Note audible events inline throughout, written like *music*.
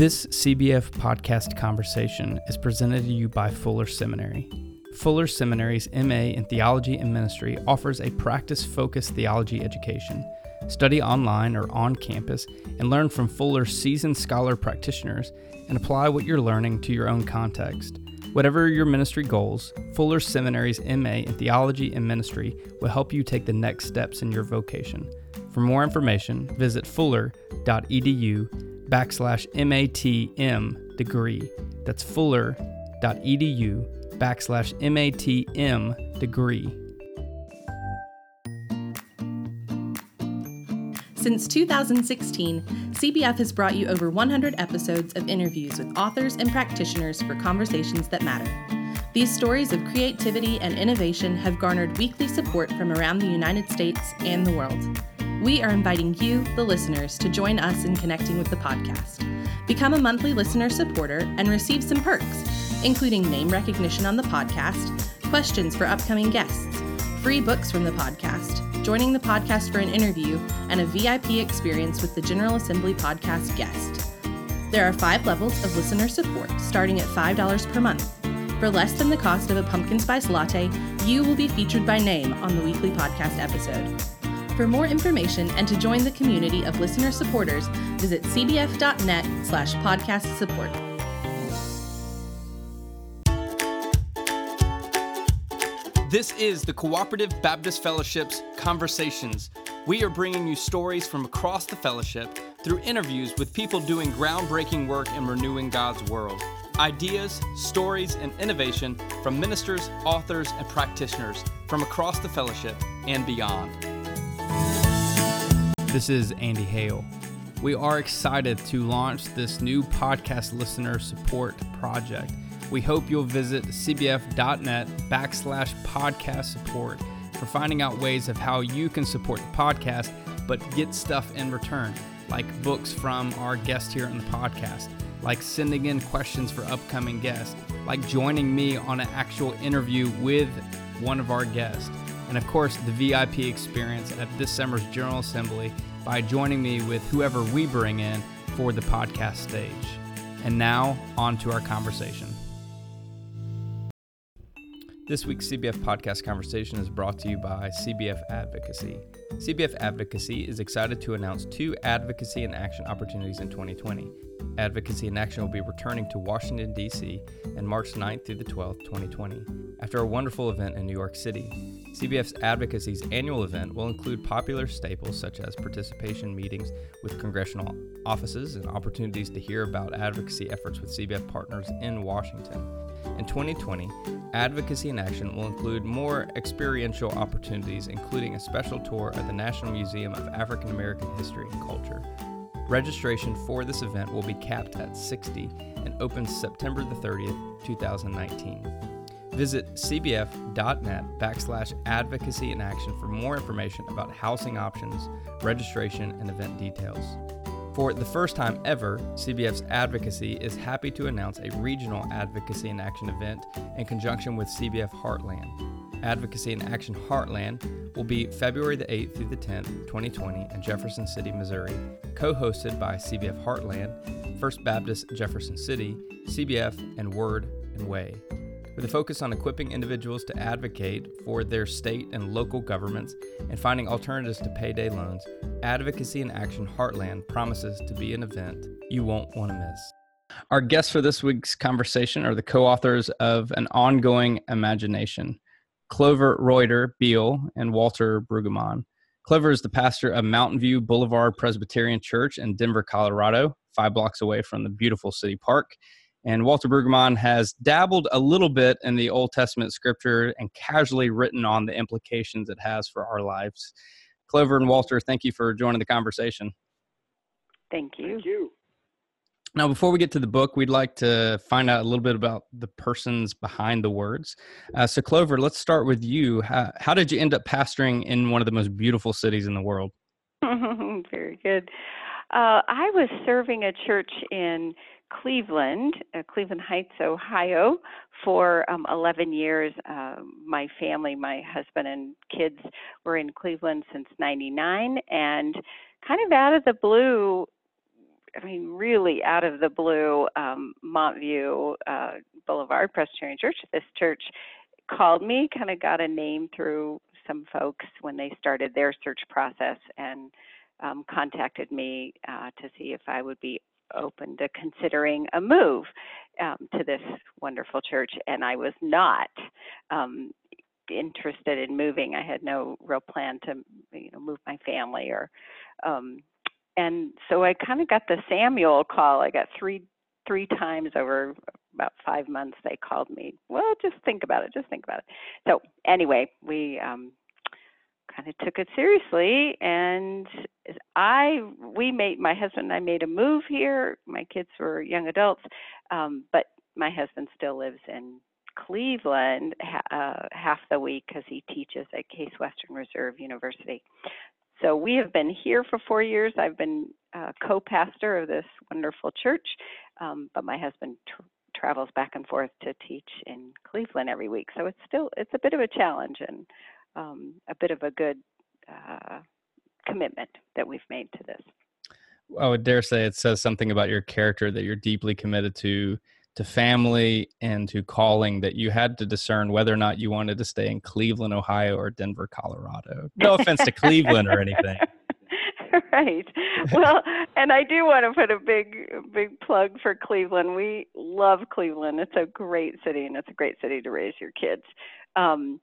This CBF podcast conversation is presented to you by Fuller Seminary. Fuller Seminary's MA in Theology and Ministry offers a practice focused theology education. Study online or on campus and learn from Fuller's seasoned scholar practitioners and apply what you're learning to your own context. Whatever your ministry goals, Fuller Seminary's MA in Theology and Ministry will help you take the next steps in your vocation. For more information, visit fuller.edu backslash MATM degree. That's fuller.edu backslash MATM degree. Since 2016, CBF has brought you over 100 episodes of interviews with authors and practitioners for conversations that matter. These stories of creativity and innovation have garnered weekly support from around the United States and the world. We are inviting you, the listeners, to join us in connecting with the podcast. Become a monthly listener supporter and receive some perks, including name recognition on the podcast, questions for upcoming guests, free books from the podcast, joining the podcast for an interview, and a VIP experience with the General Assembly podcast guest. There are five levels of listener support, starting at $5 per month. For less than the cost of a pumpkin spice latte, you will be featured by name on the weekly podcast episode. For more information and to join the community of listener supporters, visit cbf.net slash podcast support. This is the Cooperative Baptist Fellowship's Conversations. We are bringing you stories from across the fellowship through interviews with people doing groundbreaking work in renewing God's world. Ideas, stories, and innovation from ministers, authors, and practitioners from across the fellowship and beyond. This is Andy Hale. We are excited to launch this new podcast listener support project. We hope you'll visit cbf.net backslash podcast support for finding out ways of how you can support the podcast, but get stuff in return, like books from our guest here on the podcast, like sending in questions for upcoming guests, like joining me on an actual interview with one of our guests, and of course, the VIP experience at this summer's General Assembly by joining me with whoever we bring in for the podcast stage. And now, on to our conversation. This week's CBF podcast conversation is brought to you by CBF Advocacy. CBF Advocacy is excited to announce two advocacy and action opportunities in 2020. Advocacy in Action will be returning to Washington, D.C. on March 9th through the 12th, 2020, after a wonderful event in New York City. CBF's Advocacy's annual event will include popular staples such as participation meetings with congressional offices and opportunities to hear about advocacy efforts with CBF partners in Washington. In 2020, Advocacy in Action will include more experiential opportunities, including a special tour of the National Museum of African American History and Culture. Registration for this event will be capped at 60 and opens September the 30th, 2019. Visit cbf.net backslash advocacy in action for more information about housing options, registration, and event details. For the first time ever, CBF's Advocacy is happy to announce a regional Advocacy in Action event in conjunction with CBF Heartland. Advocacy in Action Heartland will be February the 8th through the 10th, 2020, in Jefferson City, Missouri, co hosted by CBF Heartland, First Baptist Jefferson City, CBF, and Word and Way with a focus on equipping individuals to advocate for their state and local governments and finding alternatives to payday loans, Advocacy in Action Heartland promises to be an event you won't want to miss. Our guests for this week's conversation are the co authors of An Ongoing Imagination Clover Reuter Beal and Walter Brueggemann. Clover is the pastor of Montview Boulevard Presbyterian Church in Denver, Colorado, five blocks away from the beautiful city park. And Walter Brueggemann has dabbled a little bit in the Old Testament scripture and casually written on the implications it has for our lives. Clover and Walter, thank you for joining the conversation. Thank you. Thank you. Now, before we get to the book, we'd like to find out a little bit about the persons behind the words. Uh, so, Clover, let's start with you. How, how, did you end up pastoring in one of the most beautiful cities in the world? *laughs* Very good. Uh, I was serving a church in Cleveland, uh, Cleveland Heights, Ohio, for um, 11 years. Uh, my family, my husband and kids were in Cleveland since 99, and kind of out of the blue, I mean, really out of the blue, um, Montview uh, Boulevard Presbyterian Church, this church called me, kind of got a name through some folks when they started their search process and um, contacted me uh, to see if I would be open to considering a move um, to this wonderful church, and I was not um, interested in moving. I had no real plan to, you know, move my family or, um, and so I kind of got the Samuel call. I got three three times over about five months. They called me. Well, just think about it. Just think about it. So anyway, we um, kind of took it seriously and i we made my husband and i made a move here. My kids were young adults um, but my husband still lives in cleveland uh, half the week because he teaches at case western reserve university. So we have been here for four years. I've been uh, co-pastor of this wonderful church um, but my husband tr- travels back and forth to teach in cleveland every week. So it's still it's a bit of a challenge and um, a bit of a good uh, commitment that we've made to this. I would dare say it says something about your character that you're deeply committed to to family and to calling that you had to discern whether or not you wanted to stay in Cleveland, Ohio or Denver, Colorado. No offense to Cleveland or anything. *laughs* right. Well, and I do want to put a big big plug for Cleveland. We love Cleveland. It's a great city and it's a great city to raise your kids. Um,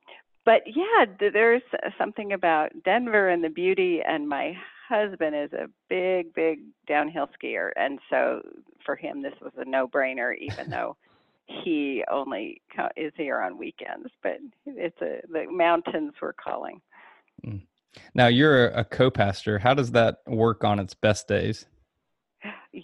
but yeah, there's something about Denver and the beauty. And my husband is a big, big downhill skier, and so for him this was a no-brainer, even though he only is here on weekends. But it's a the mountains were calling. Mm. Now you're a co-pastor. How does that work on its best days?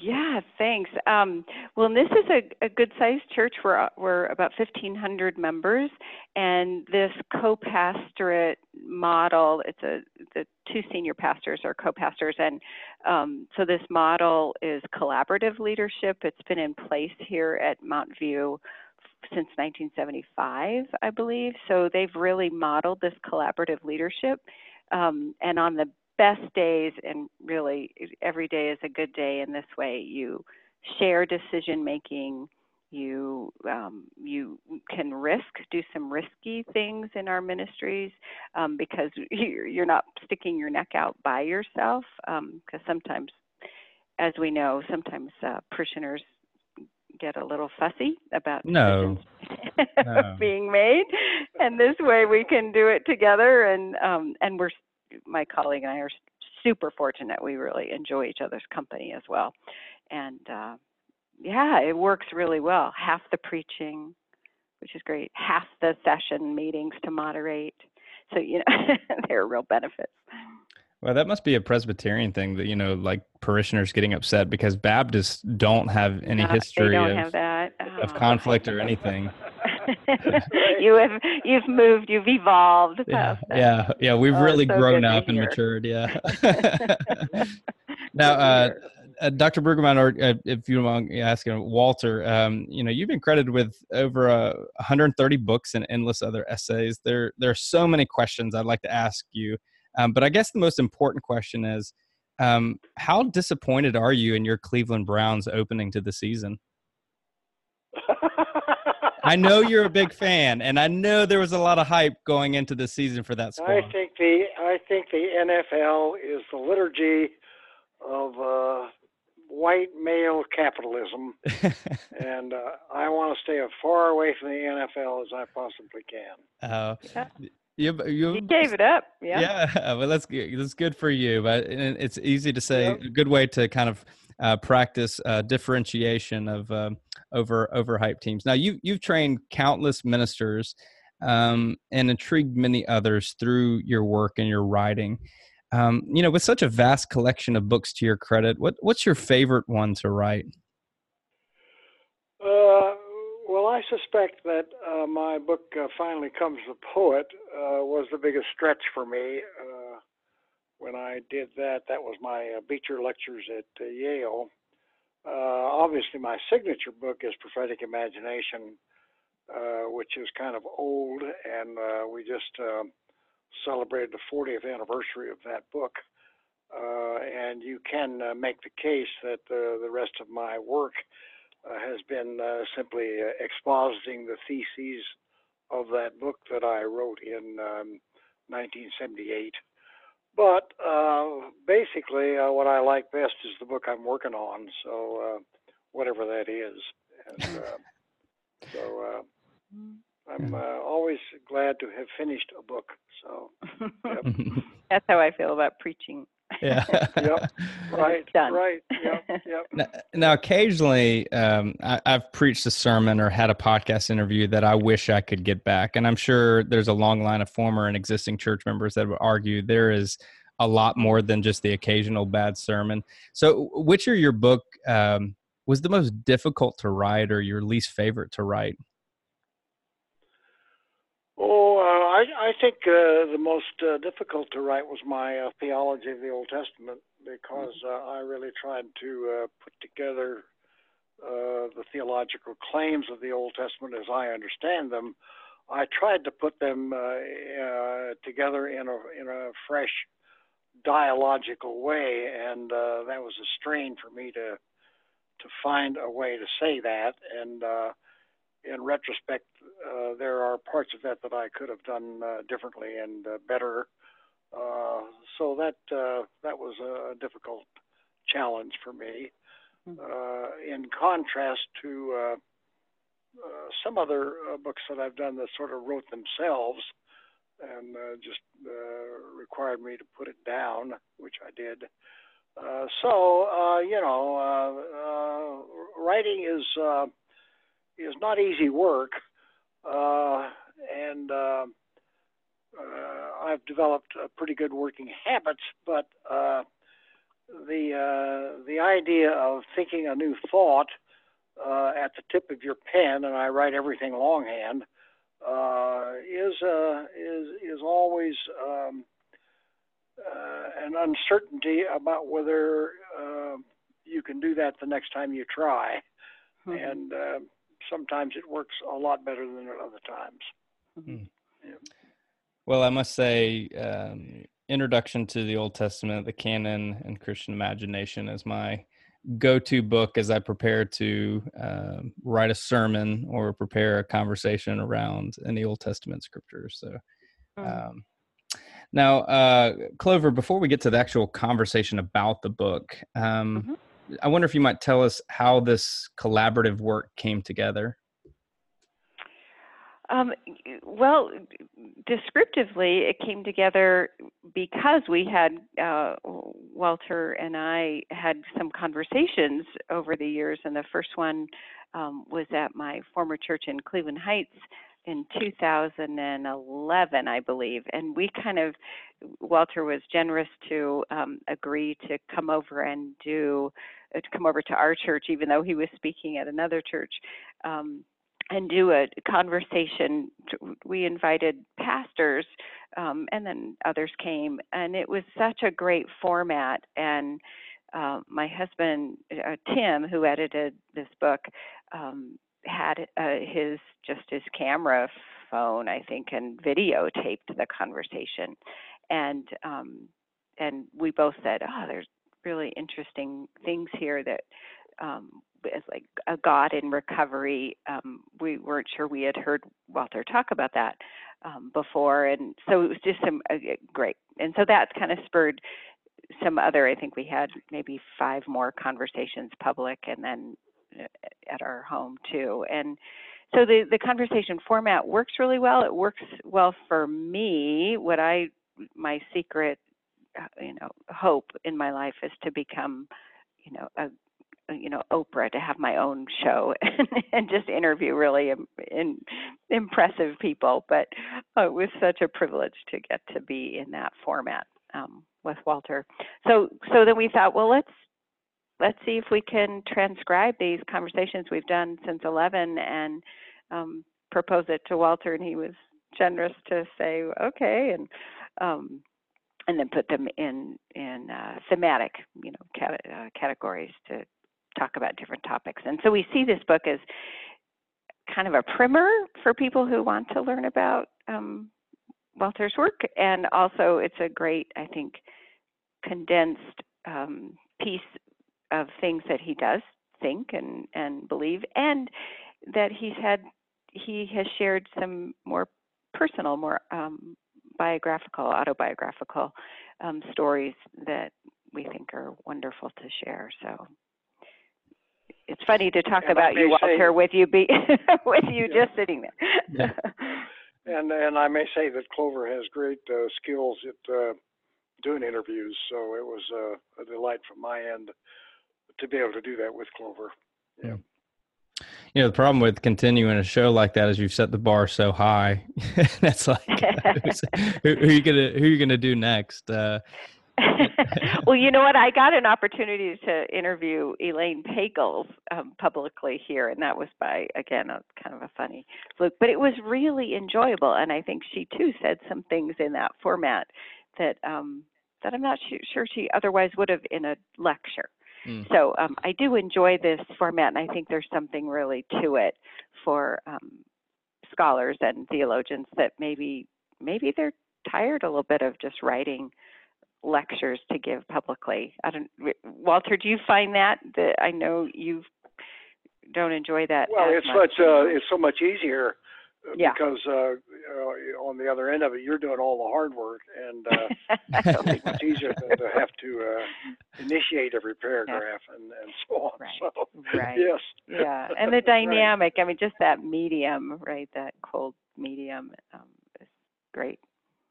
Yeah, thanks. Um, well, this is a, a good-sized church. We're we're about 1,500 members, and this co-pastorate model. It's a the two senior pastors are co-pastors, and um, so this model is collaborative leadership. It's been in place here at Montview since 1975, I believe. So they've really modeled this collaborative leadership. Um, and on the best days and really every day is a good day in this way you share decision making you um, you can risk do some risky things in our ministries um, because *laughs* you're not sticking your neck out by yourself because um, sometimes as we know sometimes uh, parishioners get a little fussy about no. no. *laughs* being made and this way we can do it together and um, and we're my colleague and I are super fortunate. We really enjoy each other's company as well. And uh, yeah, it works really well. Half the preaching, which is great, half the session meetings to moderate. So, you know, *laughs* there are real benefits. Well, that must be a Presbyterian thing that, you know, like parishioners getting upset because Baptists don't have any history of, of conflict or anything. *laughs* you have you've moved, you've evolved. Yeah, yeah, yeah. We've oh, really so grown up and matured. Yeah. *laughs* *laughs* now, uh, uh, Dr. Brueggemann, or uh, if you want asking Walter, um, you know, you've been credited with over uh, 130 books and endless other essays. There, there are so many questions I'd like to ask you, um, but I guess the most important question is, um, how disappointed are you in your Cleveland Browns opening to the season? *laughs* I know you're a big fan, and I know there was a lot of hype going into the season for that squad. I think the I think the NFL is the liturgy of uh, white male capitalism, *laughs* and uh, I want to stay as far away from the NFL as I possibly can. Uh, you, you, you gave it up. Yeah. Yeah. *laughs* Well, that's good. That's good for you. But it's easy to say yep. a good way to kind of uh, practice uh, differentiation of um, over overhyped teams. Now you you've trained countless ministers um, and intrigued many others through your work and your writing. Um, you know, with such a vast collection of books to your credit, what what's your favorite one to write? Uh, well, I suspect that uh, my book uh, "Finally Comes the Poet" uh, was the biggest stretch for me. Uh, when I did that, that was my uh, Beecher lectures at Yale, uh, obviously, my signature book is Prophetic Imagination, uh, which is kind of old, and uh, we just uh, celebrated the 40th anniversary of that book. uh, and you can uh, make the case that uh, the rest of my work uh, has been uh, simply uh, expositing the theses of that book that I wrote in um, 1978. But uh, basically, uh, what I like best is the book I'm working on. So uh, whatever that is, and *laughs* so. Mm. I'm uh, always glad to have finished a book. So *laughs* yep. that's how I feel about preaching. Yeah. *laughs* yep. Right. Done. Right. Yep. Yep. Now, now occasionally, um, I, have preached a sermon or had a podcast interview that I wish I could get back, and I'm sure there's a long line of former and existing church members that would argue there is a lot more than just the occasional bad sermon. So, which of your book um, was the most difficult to write, or your least favorite to write? Uh, I, I think uh, the most uh, difficult to write was my uh, theology of the Old Testament because uh, I really tried to uh, put together the theological claims of the Old Testament as I understand them. I tried to put them together in a in a fresh dialogical way, and that was a strain for me to to find a way to say that and in retrospect, uh, there are parts of that that I could have done uh, differently and uh, better. Uh, so that uh, that was a difficult challenge for me. Hmm. Uh, in contrast to some other books that I've done that sort of wrote themselves and just required me to put it down, which I did. so you know, writing is is not easy work, uh, and uh, uh, I've developed pretty good working habits. But uh, the uh, the idea of thinking a new thought uh, at the tip of your pen, and I write everything longhand, is is is always um, an uncertainty about whether you can do that the next time you try. Mm-hmm. And uh, sometimes it works a lot better than at other times. Mm-hmm. Yeah. Well, I must say, um, Introduction to the Old Testament, the Canon, and Christian Imagination is my go-to book as I prepare to uh, write a sermon or prepare a conversation around any Old Testament scriptures. So, hmm. um, now, uh, Clover, before we get to the actual conversation about the book, um, mm-hmm. I wonder if you might tell us how this collaborative work came together. Um, well, descriptively, it came together because we had uh, Walter and I had some conversations over the years, and the first one um, was at my former church in Cleveland Heights in 2011, I believe, and we kind of Walter was generous to um, agree to come over and do to come over to our church, even though he was speaking at another church. Um, and do a conversation. We invited pastors, um, and then others came, and it was such a great format. And uh, my husband uh, Tim, who edited this book, um, had uh, his just his camera phone, I think, and videotaped the conversation, and um, and we both said, oh, there's really interesting things here that um, as like a God in recovery. Um, we weren't sure we had heard Walter talk about that um, before, and so it was just some uh, great. And so that kind of spurred some other. I think we had maybe five more conversations public, and then at our home too. And so the the conversation format works really well. It works well for me. What I my secret, uh, you know, hope in my life is to become, you know, a you know Oprah to have my own show *laughs* and, and just interview really in, impressive people. But uh, it was such a privilege to get to be in that format um, with Walter. So so then we thought, well, let's let's see if we can transcribe these conversations we've done since 11 and um, propose it to Walter, and he was generous to say okay, and um, and then put them in in uh, thematic, you know, cat- uh, categories to talk about different topics. And so we see this book as kind of a primer for people who want to learn about um, Walter's work, and also it's a great, I think, condensed um, piece of things that he does think and and believe, and that he's had he has shared some more personal, more um, biographical, autobiographical um, stories that we think are wonderful to share. So it's funny to talk And about you, may say- Walter, with you be *laughs* with you Yeah. just sitting there. Yeah. *laughs* And and I may say that Clover has great uh, skills at uh, doing interviews, so it was uh, a delight from my end to be able to do that with Clover. You know, the problem with continuing a show like that is you've set the bar so high. *laughs* That's like, *laughs* who, who are you gonna who are you gonna do next? Uh, *laughs* well, you know what? I got an opportunity to interview Elaine Pagels um, publicly here, and that was by again a kind of a funny fluke, but it was really enjoyable. And I think she too said some things in that format that um, that I'm not su- sure she otherwise would have in a lecture. Mm. So um, I do enjoy this format, and I think there's something really to it for um, scholars and theologians that maybe maybe they're tired a little bit of just writing lectures to give publicly. I don't, Walter, do you find that that I know you don't enjoy that? Well, as it's much. much uh, it's so much easier Yeah. because uh, uh, on the other end of it, you're doing all the hard work, and uh, *laughs* it's much easier than to have to uh, initiate every paragraph and, and so on. Right. So right. yes. Yeah, *laughs* and the Right. dynamic. I mean, just that medium, right? That cold medium um, is great.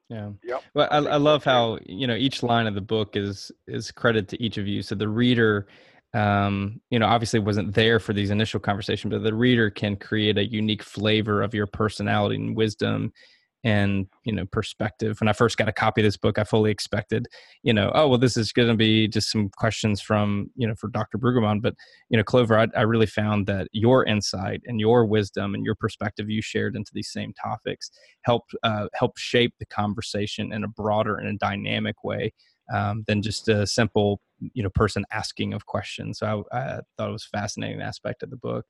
yeah. Yep. Well, I, I think I so, love how you know each line of the book is is credit to each of you. So the reader, um, you know, obviously wasn't there for these initial conversations, but the reader can create a unique flavor of your personality and wisdom and you know perspective. When I first got a copy of this book, I fully expected, you know, oh well, this is going to be just some questions from you know for Dr. Brueggemann, but you know, Clover, I, I really found that your insight and your wisdom and your perspective you shared into these same topics helped uh, help shape the conversation in a broader and a dynamic way um, than just a simple you know person asking of questions. So I, I thought it was a fascinating aspect of the book.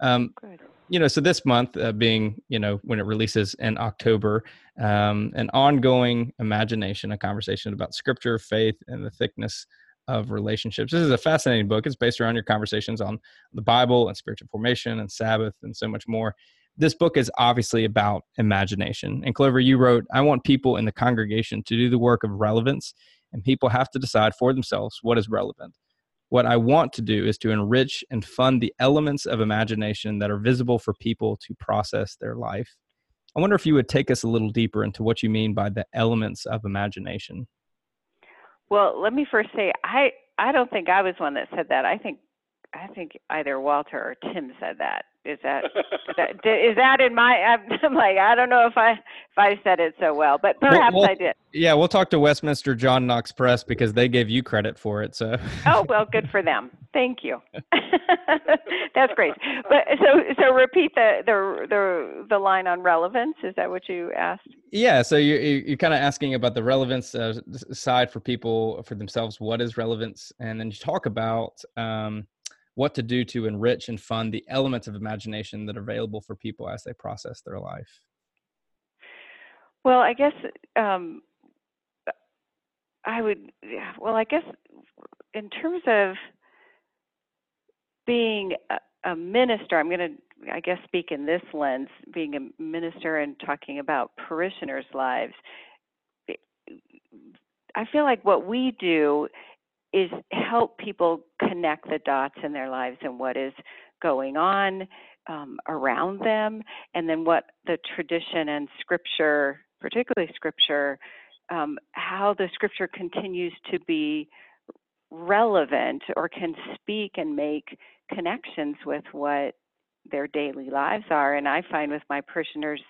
Um, Good. you know, so this month uh, being, you know, when it releases in October, um, an ongoing imagination, a conversation about scripture, faith, and the thickness of relationships. This is a fascinating book. It's based around your conversations on the Bible and spiritual formation and Sabbath and so much more. This book is obviously about imagination. And Clover, you wrote, I want people in the congregation to do the work of relevance, and people have to decide for themselves what is relevant. What I want to do is to enrich and fund the elements of imagination that are visible for people to process their life. I wonder if you would take us a little deeper into what you mean by the elements of imagination. Well, let me first say I I don't think I was one that said that. I think I think either Walter or Tim said that. Is that is that, *laughs* is that in my? I'm, *laughs* I'm like I don't know if I if I said it so well, but Well, perhaps well- I did. Yeah, we'll talk to Westminster John Knox Press because they gave you credit for it. So Oh well, good for them. Thank you. *laughs* That's great. But so so repeat the the the the line on relevance. Is that what you asked? yeah, so you, you you're kind of asking about the relevance uh, side for people for themselves. What is relevance, and then you talk about um, what to do to enrich and fund the elements of imagination that are available for people as they process their life. Well, I guess um, I would. yeah, Well, I guess in terms of being a, a minister, I'm going to, I guess, speak in this lens. Being a minister and talking about parishioners' lives, I feel like what we do is help people connect the dots in their lives and what is going on um, around them, and then what the tradition and scripture, particularly scripture, um, how the scripture continues to be relevant or can speak and make connections with what their daily lives are. And I find with my parishioners,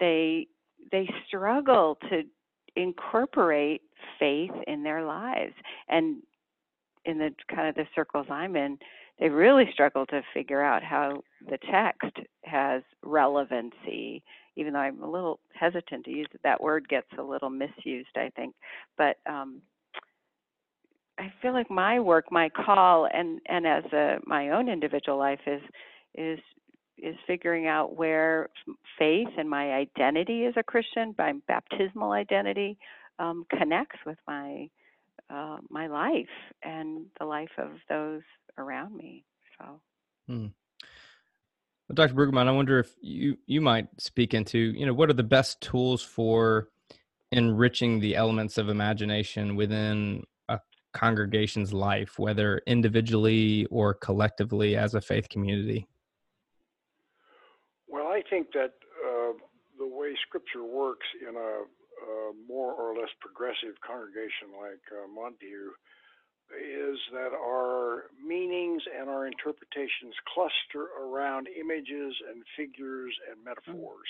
they they struggle to incorporate faith in their lives and in the kind of the circles I'm in, they really struggle to figure out how the text has relevancy, even though I'm a little hesitant to use it. That word gets a little misused, I think. But um, I feel like my work, my call, and and as a my own individual life is is is figuring out where faith and my identity as a Christian, my baptismal identity, um, connects with my uh, my life and the life of those around me. So. Hmm. Well, Dr. Brueggemann, I wonder if you you might speak into you know what are the best tools for enriching the elements of imagination within a congregation's life, whether individually or collectively as a faith community. Well, I think that uh, the way Scripture works in a, a, more or less progressive congregation like uh, Montview is that our meanings and our interpretations cluster around images and figures and metaphors.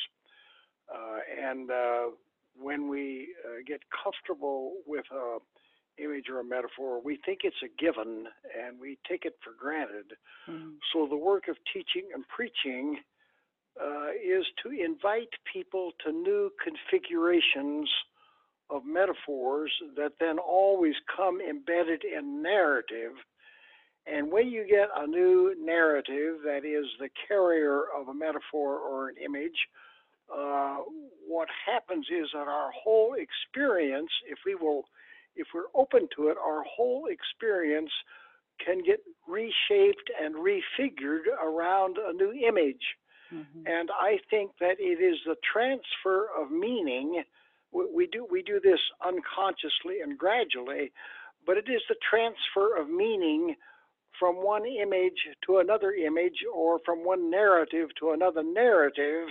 Uh, and uh, when we uh, get comfortable with a image or a metaphor, we think it's a given and we take it for granted. Mm. So the work of teaching and preaching uh, is to invite people to new configurations of metaphors that then always come embedded in narrative. And when you get a new narrative that is the carrier of a metaphor or an image, uh, what happens is that our whole experience, if we will, if we're open to it, our whole experience can get reshaped and refigured around a new image. Mm-hmm. And I think that it is the transfer of meaning we do we do this unconsciously and gradually, but it is the transfer of meaning from one image to another image or from one narrative to another narrative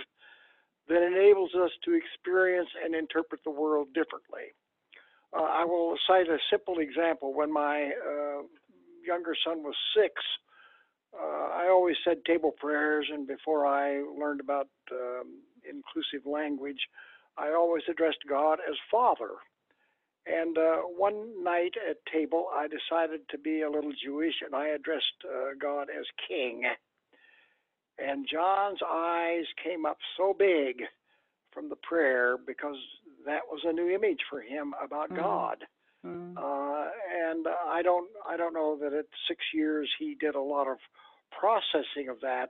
that enables us to experience and interpret the world differently. Uh, I will cite a simple example. When my uh, younger son was six, uh, I always said table prayers, and before I learned about um, inclusive language, I always addressed God as Father. And uh, one night at table, I decided to be a little Jewish, and I addressed uh, God as King. And John's eyes came up so big from the prayer because that was a new image for him about mm-hmm. God. Mm-hmm. Uh, and I don't, I don't know that at six years he did a lot of processing of that,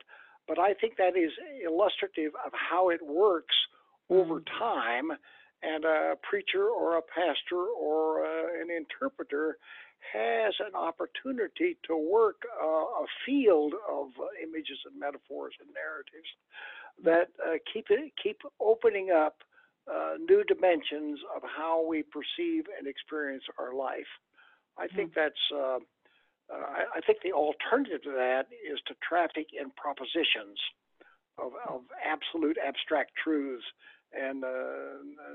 but I think that is illustrative of how it works over mm-hmm. time, and a preacher or a pastor or uh, an interpreter has an opportunity to work uh, a field of images and metaphors and narratives that uh, keep it, keep opening up uh, new dimensions of how we perceive and experience our life. I think mm-hmm. that's. Uh, I, I think the alternative to that is to traffic in propositions of, of absolute abstract truths and uh,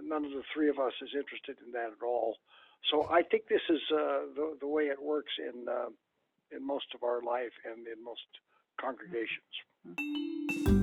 none of the three of us is interested in that at all. So I think this is uh, the the way it works in uh, in most of our life and in most congregations.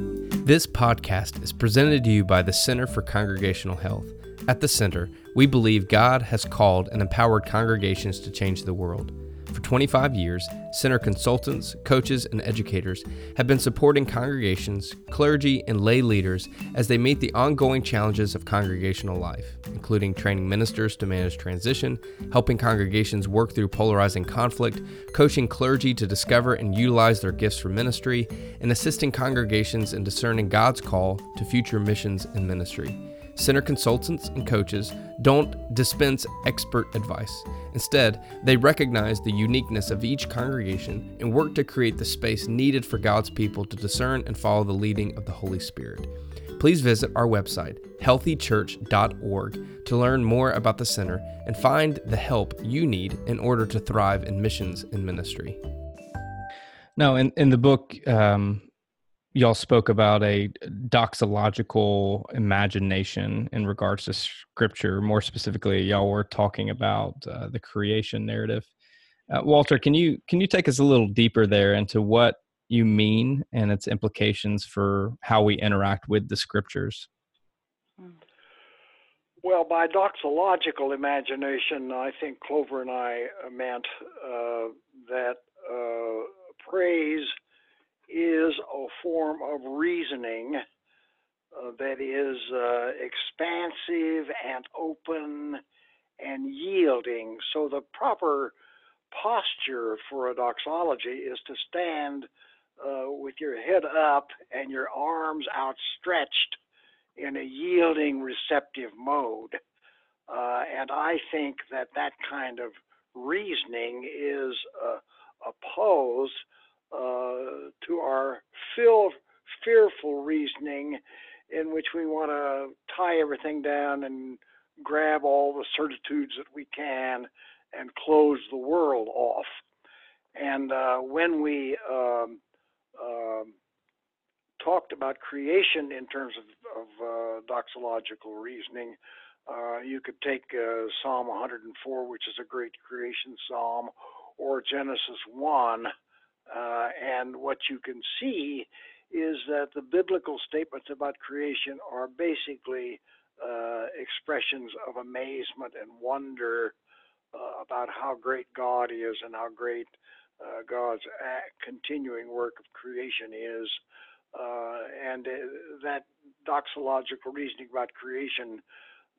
This podcast is presented to you by the Center for Congregational Health. At the center, we believe God has called and empowered congregations to change the world. For 25 years, center consultants, coaches, and educators have been supporting congregations, clergy, and lay leaders as they meet the ongoing challenges of congregational life, including training ministers to manage transition, helping congregations work through polarizing conflict, coaching clergy to discover and utilize their gifts for ministry, and assisting congregations in discerning God's call to future missions and ministry. Center consultants and coaches don't dispense expert advice. Instead, they recognize the uniqueness of each congregation and work to create the space needed for God's people to discern and follow the leading of the Holy Spirit. Please visit our website, healthychurch.org, to learn more about the center and find the help you need in order to thrive in missions and ministry. Now, in, in the book, um, y'all spoke about a doxological imagination in regards to scripture more specifically y'all were talking about uh, the creation narrative. Uh, walter can you can you take us a little deeper there into what you mean and its implications for how we interact with the scriptures? Well by doxological imagination i think clover and i meant uh, that uh, praise is a form of reasoning uh, that is uh, expansive and open and yielding. So the proper posture for a doxology is to stand uh, with your head up and your arms outstretched in a yielding, receptive mode. Uh, and I think that that kind of reasoning is uh, opposed uh, to our feel, fearful reasoning, in which we want to tie everything down and grab all the certitudes that we can and close the world off. And uh, when we um, um, talked about creation in terms of, of uh, doxological reasoning, uh, you could take uh, Psalm 104, which is a great creation psalm, or Genesis 1, uh, and what you can see is that the biblical statements about creation are basically uh, expressions of amazement and wonder uh, about how great God is and how great uh, God's continuing work of creation is. Uh, and uh, that doxological reasoning about creation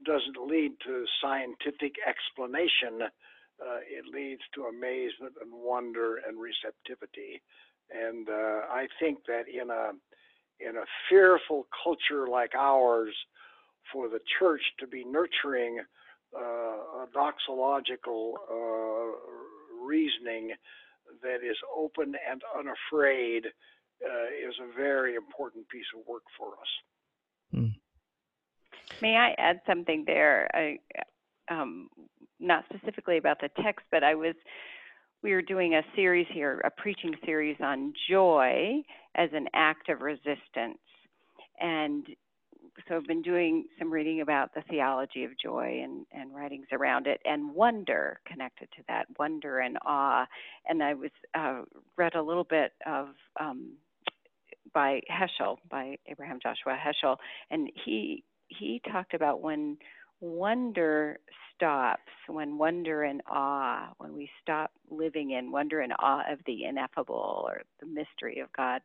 doesn't lead to scientific explanation. Uh, it leads to amazement and wonder and receptivity. And uh, I think that in a in a fearful culture like ours, for the church to be nurturing uh, a doxological uh, reasoning that is open and unafraid uh, is a very important piece of work for us. Hmm. May I add something there? I, um, not specifically about the text, but I was we are doing a series here, a preaching series on joy as an act of resistance. And so I've been doing some reading about the theology of joy and, and writings around it, and wonder connected to that, wonder and awe. And I was uh, read a little bit of um, by Heschel, by Abraham Joshua Heschel, and he he talked about when wonder stops, when wonder and awe, when we stop living in wonder and awe of the ineffable or the mystery of God,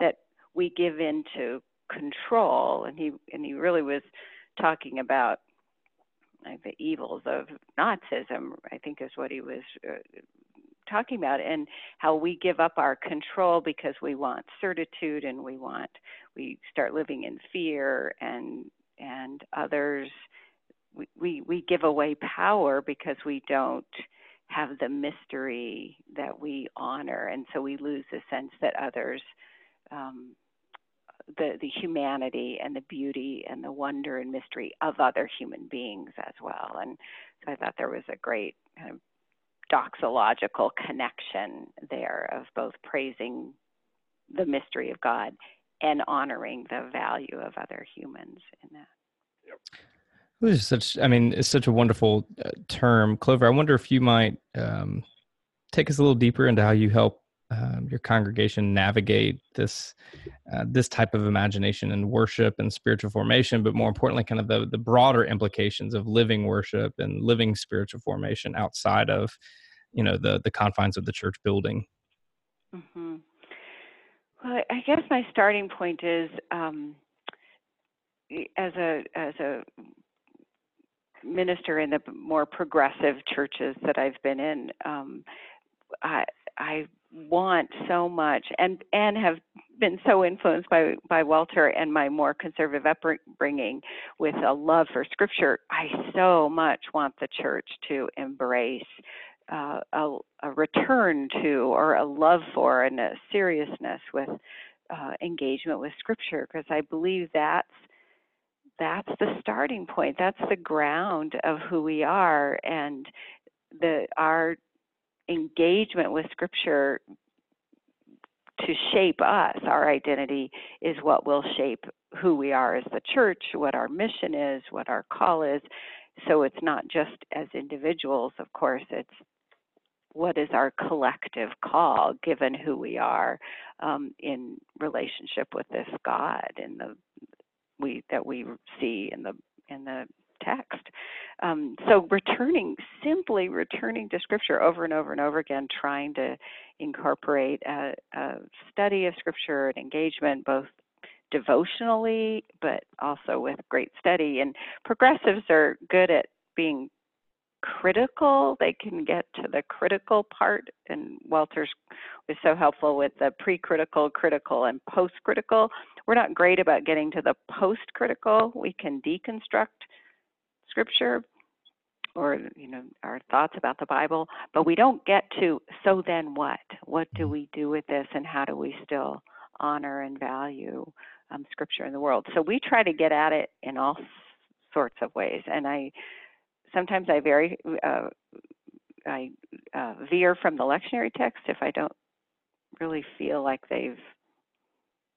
that we give in to control. And he and he really was talking about like the evils of Nazism. I think is what he was uh, talking about, and how we give up our control because we want certitude and we want we start living in fear and and others we, we, give away power because we don't have the mystery that we honor, and so we lose the sense that others, um, the the humanity and the beauty and the wonder and mystery of other human beings as well. And so I thought there was a great kind of doxological connection there of both praising the mystery of God and honoring the value of other humans in that. Yep. This is such, I mean, it's such a wonderful uh, term. Clover, I wonder if you might um, take us a little deeper into how you help um, your congregation navigate this uh, this type of imagination and worship and spiritual formation, but more importantly, kind of the the broader implications of living worship and living spiritual formation outside of, you know, the the confines of the church building. Mm-hmm. Well, I guess my starting point is um, as a as a minister in the more progressive churches that I've been in. Um, I I want so much and and have been so influenced by by Walter and my more conservative upbringing with a love for scripture I so much want the church to embrace uh, a, a, return to or a love for and a seriousness with uh, engagement with scripture because I believe that's that's the starting point. That's the ground of who we are and the our engagement with scripture to shape us. Our identity is what will shape who we are as the church what our mission is what our call is. So it's not just as individuals of course it's what is our collective call given who we are um, in relationship with this god and the we that we see in the in the text. Um, so returning, simply returning to Scripture over and over and over again, trying to incorporate a, a study of Scripture and engagement, both devotionally, but also with great study. And progressives are good at being critical. They can get to the critical part, and Walter's was so helpful with the pre-critical, critical, and post-critical. We're not great about getting to the post-critical. We can deconstruct scripture, or you know our thoughts about the Bible, but we don't get to so then what? What do we do with this, and how do we still honor and value um, Scripture in the world? So we try to get at it in all sorts of ways, and I sometimes I very uh, I uh, veer from the lectionary text if I don't really feel like they've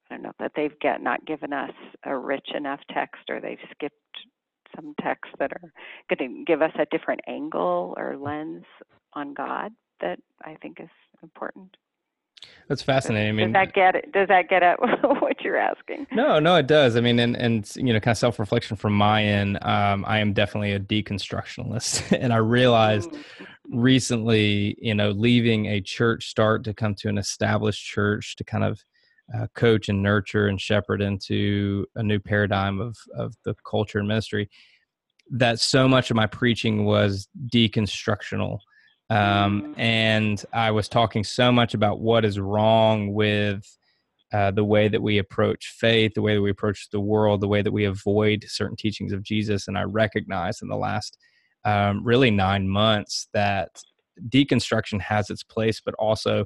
I don't know that they've get not given us a rich enough text or they've skipped some texts that are going to give us a different angle or lens on God that I think is important. That's fascinating. Does, I mean, does that get it? Does that get at *laughs* what you're asking? No, no, it does. I mean, and and you know, kind of self reflection from my end. Um, I am definitely a deconstructionalist, *laughs* and I realized mm-hmm. recently, you know, leaving a church start to come to an established church to kind of uh, coach and nurture and shepherd into a new paradigm of of the culture and ministry. That so much of my preaching was deconstructional um, and I was talking so much about what is wrong with uh, the way that we approach faith, the way that we approach the world, the way that we avoid certain teachings of Jesus. And I recognized in the last um, really nine months that deconstruction has its place, but also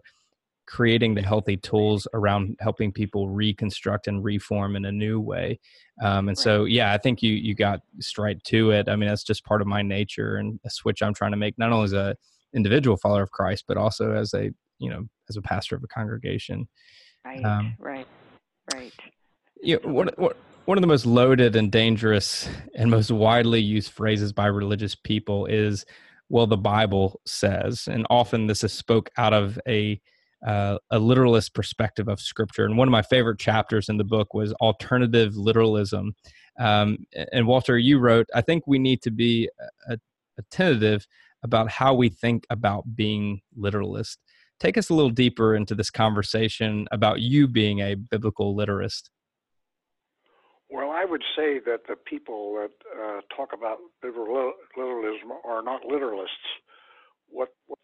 creating the healthy tools around helping people reconstruct and reform in a new way. Um, and so, yeah, I think you you got straight to it. I mean, that's just part of my nature and a switch I'm trying to make, not only as a individual follower of Christ, but also as a you know as a pastor of a congregation. Right, um, right, right. Yeah, you know, what, what, one of the most loaded and dangerous and most widely used phrases by religious people is, "Well, the Bible says," and often this is spoke out of a uh, a literalist perspective of Scripture. And one of my favorite chapters in the book was alternative literalism. Um, and Walter, you wrote, "I think we need to be attentive about how we think about being literalist. Take us a little deeper into this conversation about you being a biblical literalist. Well, I would say that the people that uh, talk about biblical literalism are not literalists. What, what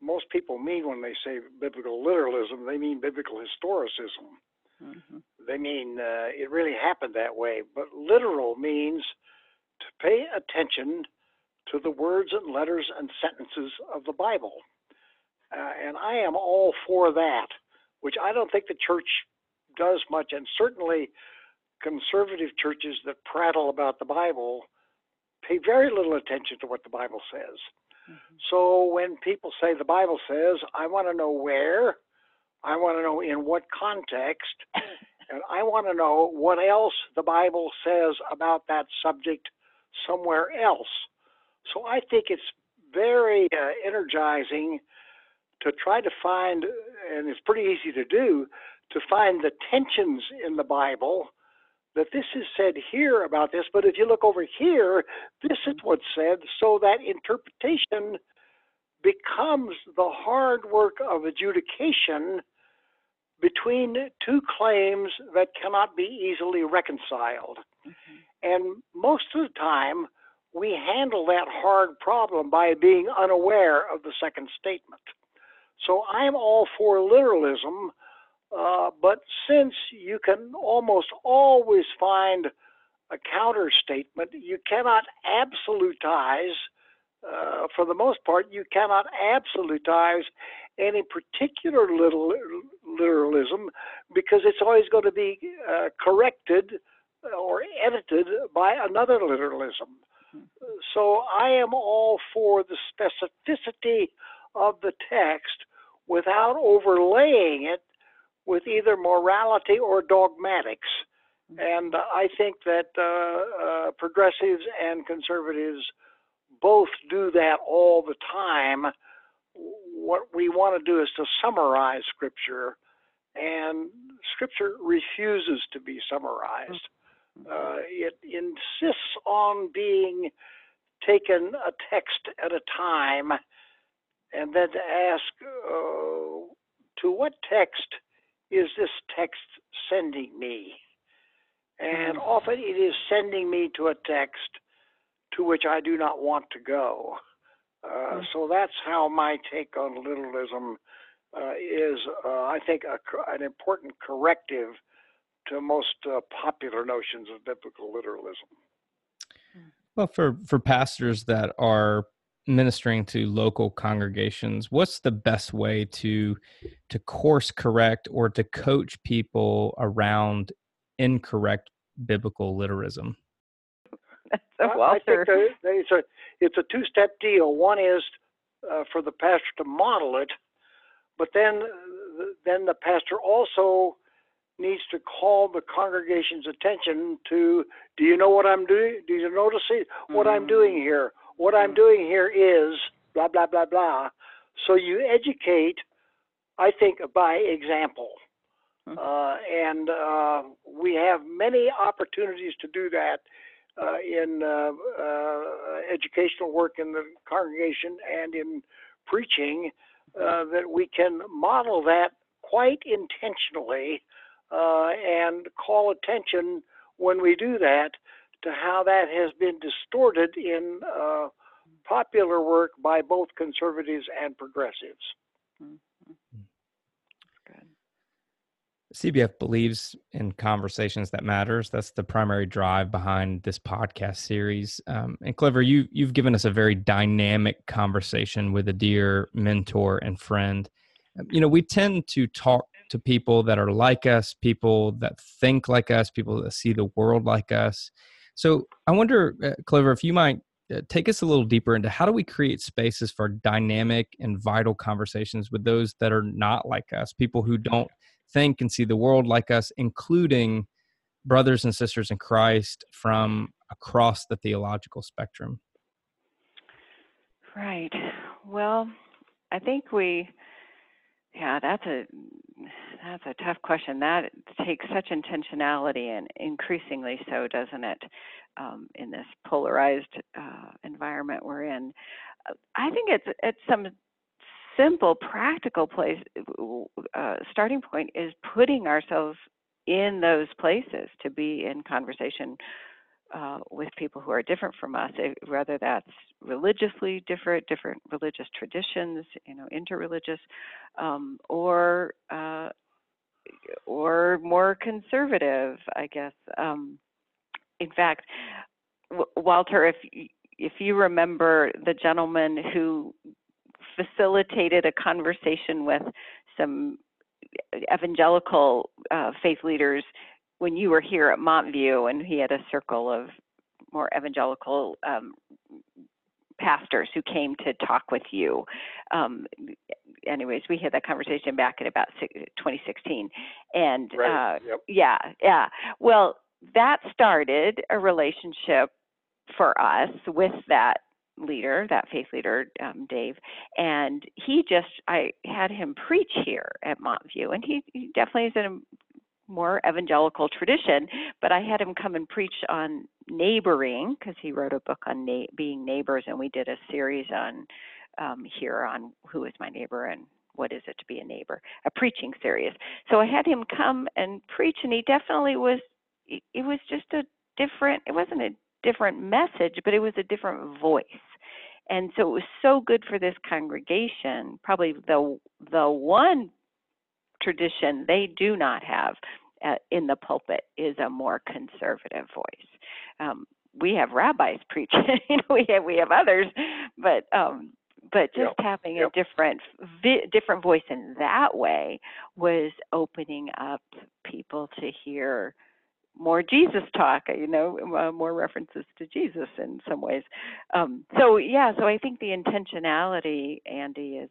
most people mean when they say biblical literalism, they mean biblical historicism. Mm-hmm. They mean uh, it really happened that way. But literal means to pay attention to the words and letters and sentences of the Bible. Uh, and I am all for that, which I don't think the church does much, and certainly conservative churches that prattle about the Bible pay very little attention to what the Bible says. Mm-hmm. So when people say the Bible says, I want to know where, I want to know in what context, *coughs* and I want to know what else the Bible says about that subject somewhere else. So I think it's very uh, energizing to try to find, and it's pretty easy to do, to find the tensions in the Bible that this is said here about this, but if you look over here, this is what's said, so that interpretation becomes the hard work of adjudication between two claims that cannot be easily reconciled. Mm-hmm. And most of the time, we handle that hard problem by being unaware of the second statement. So I'm all for literalism, uh, but since you can almost always find a counter statement, you cannot absolutize. Uh, for the most part, you cannot absolutize any particular little literalism because it's always going to be uh, corrected or edited by another literalism. So I am all for the specificity of the text without overlaying it with either morality or dogmatics. And I think that uh, uh, progressives and conservatives both do that all the time. What we want to do is to summarize Scripture, and Scripture refuses to be summarized. Uh, it insists on being taken a text at a time and then to ask, uh, to what text is this text sending me? And hmm. often it is sending me to a text to which I do not want to go. Uh, hmm. so that's how my take on literalism uh, is, uh, I think, a, an important corrective to most uh, popular notions of biblical literalism. Well, for for pastors that are ministering to local congregations, what's the best way to to course correct or to coach people around incorrect biblical literalism? So, Walter. I think it's a it's a two step deal. One is uh, for the pastor to model it, but then then the pastor also needs to call the congregation's attention to do you know what I'm doing? Do you notice it? what mm-hmm. I'm doing mm. here? What I'm doing here is blah blah blah blah. So you educate, I think, by example. Mm-hmm. Uh, and uh, we have many opportunities to do that uh, in uh, uh, educational work in the congregation and in preaching uh, that we can model that quite intentionally uh, and call attention when we do that to how that has been distorted in uh, popular work by both conservatives and progressives. Mm-hmm. CBF believes in conversations that matters. That's the primary drive behind this podcast series. Um, and Clover, you you've given us a very dynamic conversation with a dear mentor and friend. You know, we tend to talk to people that are like us, people that think like us, people that see the world like us. So I wonder, uh, Clover, if you might uh, take us a little deeper into how do we create spaces for dynamic and vital conversations with those that are not like us, people who don't think and see the world like us, including brothers and sisters in Christ from across the theological spectrum? Right. Well, I think we yeah, that's a that's a tough question. That takes such intentionality, and increasingly so, doesn't it? Um, in this polarized uh, environment we're in, I think it's it's some simple, practical place. Uh, starting point is putting ourselves in those places to be in conversation uh, with people who are different from us, eh, whether that's religiously different, different religious traditions, you know, interreligious, um, or uh, or more conservative, I guess. Um, in fact, w- Walter, if if you remember the gentleman who facilitated a conversation with some evangelical uh, faith leaders when you were here at Montview, and he had a circle of more evangelical um, pastors who came to talk with you. Um, anyways, we had that conversation back in about 2016, and right. uh, yep. yeah, yeah. Well, that started a relationship for us with that leader, that faith leader, um, Dave, and he just I had him preach here at Montview, and he, he definitely is in a more evangelical tradition, but I had him come and preach on neighboring because he wrote a book on na- being neighbors, and we did a series on um, here on who is my neighbor and what is it to be a neighbor, a preaching series. So I had him come and preach, and he definitely was. It was just a different. It wasn't a different message, but it was a different voice. And so it was so good for this congregation. Probably the the one tradition they do not have uh, in the pulpit is a more conservative voice. Um, we have rabbis *laughs* preaching, you know, we have we have others, but um, but just yep. having yep. a different vi- different voice in that way was opening up people to hear more Jesus talk, you know, uh, more references to Jesus in some ways. Um, so yeah, so I think the intentionality, Andy, is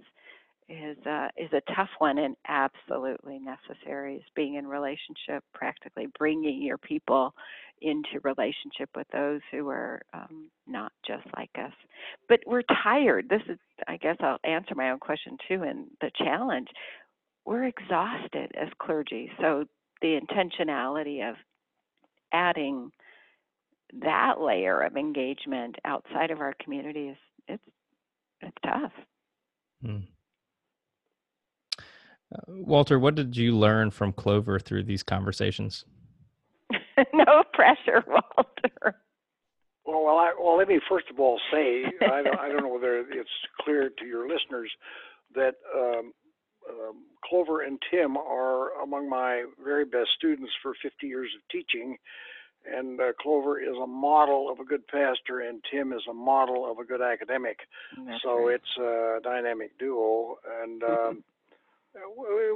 is uh, is a tough one and absolutely necessary. Is being in relationship, practically bringing your people into relationship with those who are um, not just like us. But we're tired. This is, I guess, I'll answer my own question too. And the challenge, we're exhausted as clergy. So the intentionality of adding that layer of engagement outside of our community is it's it's tough. Hmm. Uh, Walter, what did you learn from Clover through these conversations? *laughs* no pressure, Walter. Well, well, I, well, let me first of all say I don't, I don't know whether it's clear to your listeners that um, um, Clover and Tim are among my very best students for 50 years of teaching, and uh, Clover is a model of a good pastor, and Tim is a model of a good academic. That's so right. it's a dynamic duo. And *laughs* um, w-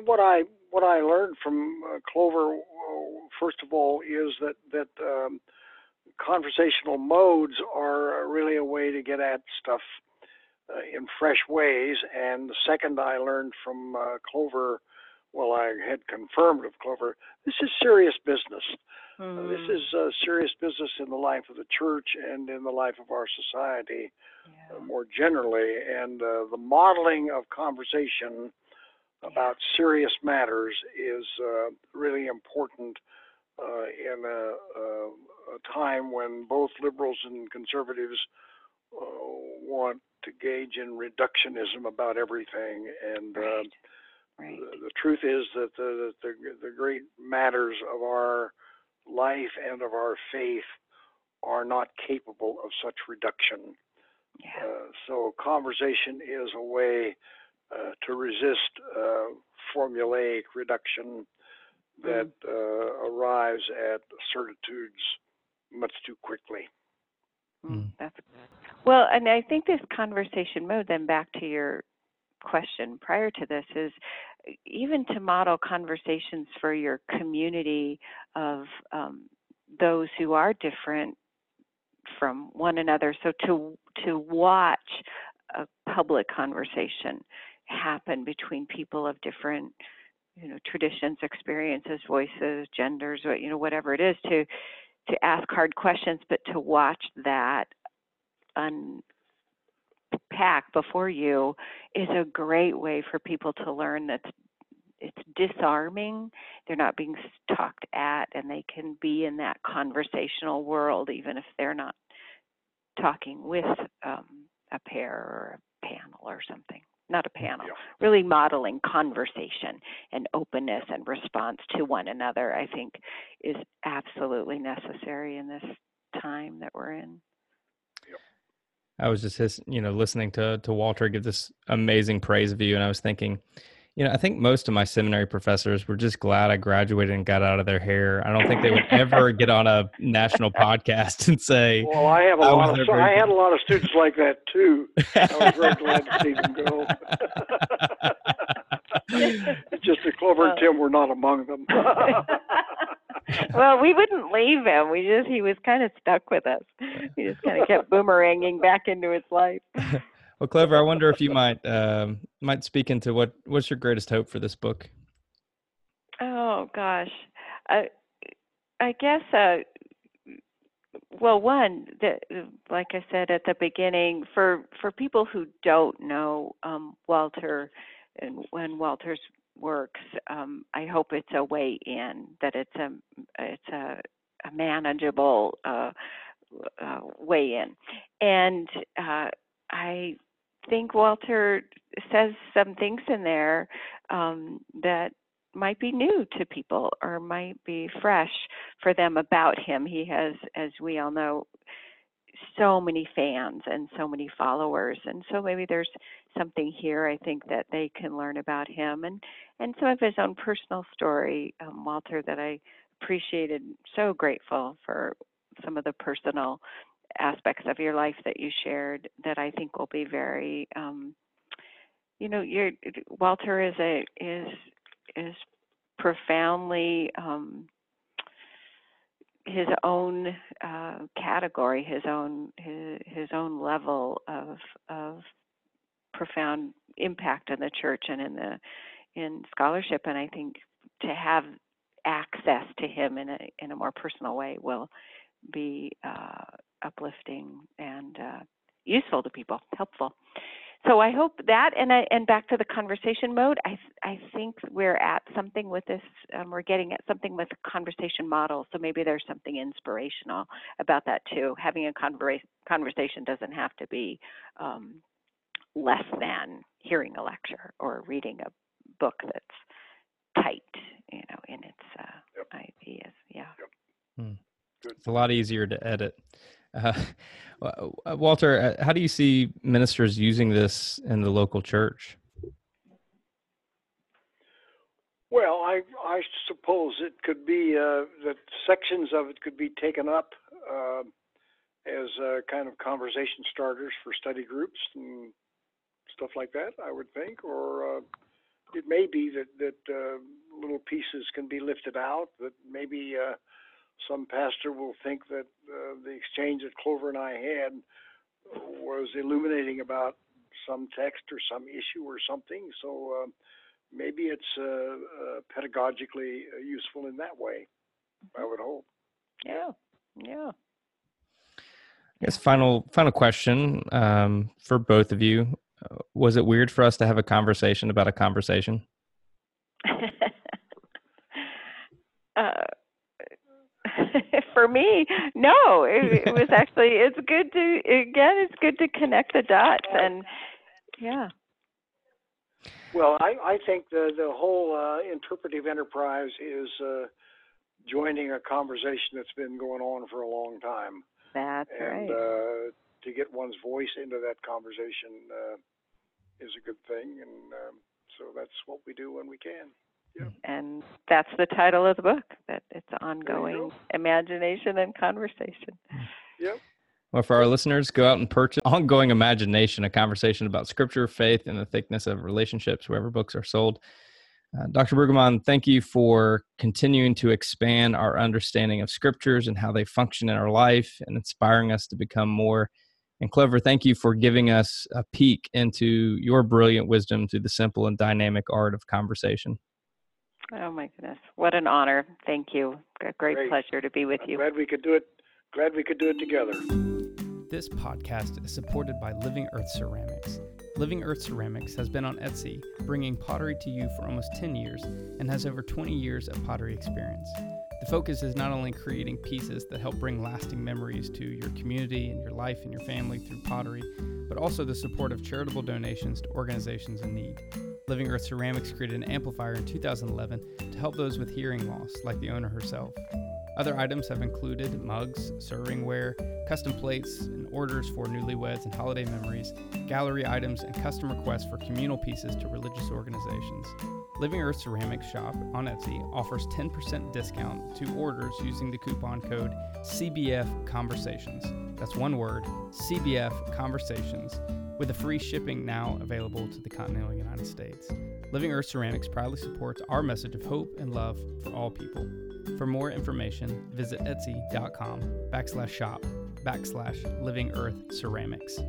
what I what I learned from uh, Clover, uh, first of all, is that that um, conversational modes are really a way to get at stuff uh, in fresh ways. And the second I learned from uh, Clover, well, I had confirmed of Clover, this is serious business. Uh, this Mm, is uh, serious business in the life of the church and in the life of our society uh, yeah. more generally. And uh, the modeling of conversation about serious matters is uh, really important uh, in a, a, a time when both liberals and conservatives uh, want to gauge in reductionism about everything. And uh, Right. Right. the, the truth is that the, the the great matters of our life and of our faith are not capable of such reduction. Yeah. Uh, so conversation is a way uh, to resist uh, formulaic reduction that uh, arrives at certitudes much too quickly. Mm, Mm. That's well, and I think this conversation mode. Then back to your question prior to this is uh, even to model conversations for your community of um, those who are different from one another. So to to watch a public conversation happen between people of different you know traditions experiences voices genders you know whatever it is to to ask hard questions but to watch that unpack before you is a great way for people to learn that it's disarming. They're not being talked at and they can be in that conversational world even if they're not talking with um, a pair or a panel or something not a panel. Yeah. really modeling conversation and openness and response to one another i think is absolutely necessary in this time that we're in. I was just you know listening to to Walter give this amazing praise of you, and I was thinking, you know, I think most of my seminary professors were just glad I graduated and got out of their hair. I don't think they would ever get on a national podcast and say, Well, I have a I lot of so I had a lot of students like that too. I was very glad to see them go. it's *laughs* just that Clover and Tim were not among them. *laughs* well, we wouldn't leave him. We just he was kind of stuck with us. He just kind of kept boomeranging back into his life. Well, Clover, I wonder if you might um, might speak into what what's your greatest hope for this book? Oh gosh, I I guess uh, well, one that like I said at the beginning, for for people who don't know um, Walter and when Walter's works, um, I hope it's a way in that it's a it's a, a manageable uh, uh, way in, and uh, I think Walter says some things in there um, that might be new to people or might be fresh for them about him. He has, as we all know, so many fans and so many followers, and so maybe there's something here I think that they can learn about him and and some of his own personal story, um, Walter, that I appreciated. So grateful for some of the personal aspects of your life that you shared that I think will be very. Um, you know, your Walter is a is is profoundly um, his own uh, category, his own his, his own level of of profound impact on the church and in the in scholarship. And I think to have access to him in a in a more personal way will be uh, uplifting and uh, useful to people, helpful so I hope that, and I, and back to the conversation mode. I I think we're at something with this. Um, we're getting at something with conversation model. So maybe there's something inspirational about that too. Having a conversa- conversation doesn't have to be um, less than hearing a lecture or reading a book that's tight, you know, in its uh, Yep. ideas. Yeah. It's a lot easier to edit. Uh, *laughs* uh, Walter, uh, how do you see ministers using this in the local church? Well, I I suppose it could be uh, that sections of it could be taken up uh, as kind of conversation starters for study groups and stuff like that. I would think, or uh, it may be that that little pieces can be lifted out. That maybe some pastor will think that uh, the exchange that Clover and I had was illuminating about some text or some issue or something. So uh, maybe it's uh, uh, pedagogically useful in that way. I would hope. Yeah, yeah. I guess final final question um, for both of you: uh, Was it weird for us to have a conversation about a conversation? For me, no. It, it *laughs* was actually. It's good to again. It's good to connect the dots and yeah. Well, I, I think the the whole uh, interpretive enterprise is uh, joining a conversation that's been going on for a long time. That's and, right. Uh, to get one's voice into that conversation uh, is a good thing, and um, so that's what we do when we can. Yep. And that's the title of the book. That it's ongoing imagination and conversation. Yep. Well, for our listeners, go out and purchase Ongoing Imagination, a conversation about scripture, faith, and the thickness of relationships, wherever books are sold. Uh, Dr. Brueggemann, thank you for continuing to expand our understanding of scriptures and how they function in our life and inspiring us to become more. And Clover, thank you for giving us a peek into your brilliant wisdom through the simple and dynamic art of conversation. Oh my goodness. What an honor. Thank you. A great, great. pleasure to be with I'm you. Glad we could do it. Glad we could do it together. This podcast is supported by Living Earth Ceramics. Living Earth Ceramics has been on Etsy, bringing pottery to you for almost 10 years and has over 20 years of pottery experience. The focus is not only creating pieces that help bring lasting memories to your community and your life and your family through pottery, but also the support of charitable donations to organizations in need. Living Earth Ceramics created an amplifier in 2011 to help those with hearing loss, like the owner herself. Other items have included mugs, servingware, custom plates, and orders for newlyweds and holiday memories, gallery items, and custom requests for communal pieces to religious organizations. Living Earth Ceramics Shop on Etsy offers 10% discount to orders using the coupon code CBF Conversations. That's one word, CBF Conversations, with a free shipping now available to the continental United States. Living Earth Ceramics proudly supports our message of hope and love for all people. For more information, visit etsy.com backslash shop backslash living earth ceramics.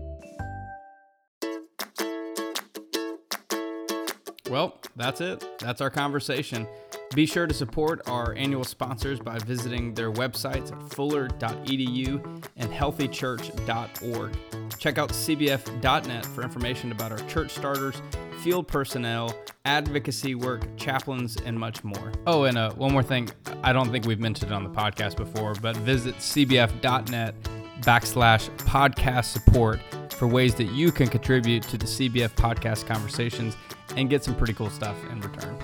Well, that's it. That's our conversation. Be sure to support our annual sponsors by visiting their websites at fuller.edu and healthychurch.org. Check out cbf.net for information about our church starters, field personnel, advocacy work, chaplains, and much more. Oh, and uh, one more thing. I don't think we've mentioned it on the podcast before, but visit cbf.net backslash podcast support for ways that you can contribute to the CBF podcast conversations and get some pretty cool stuff in return.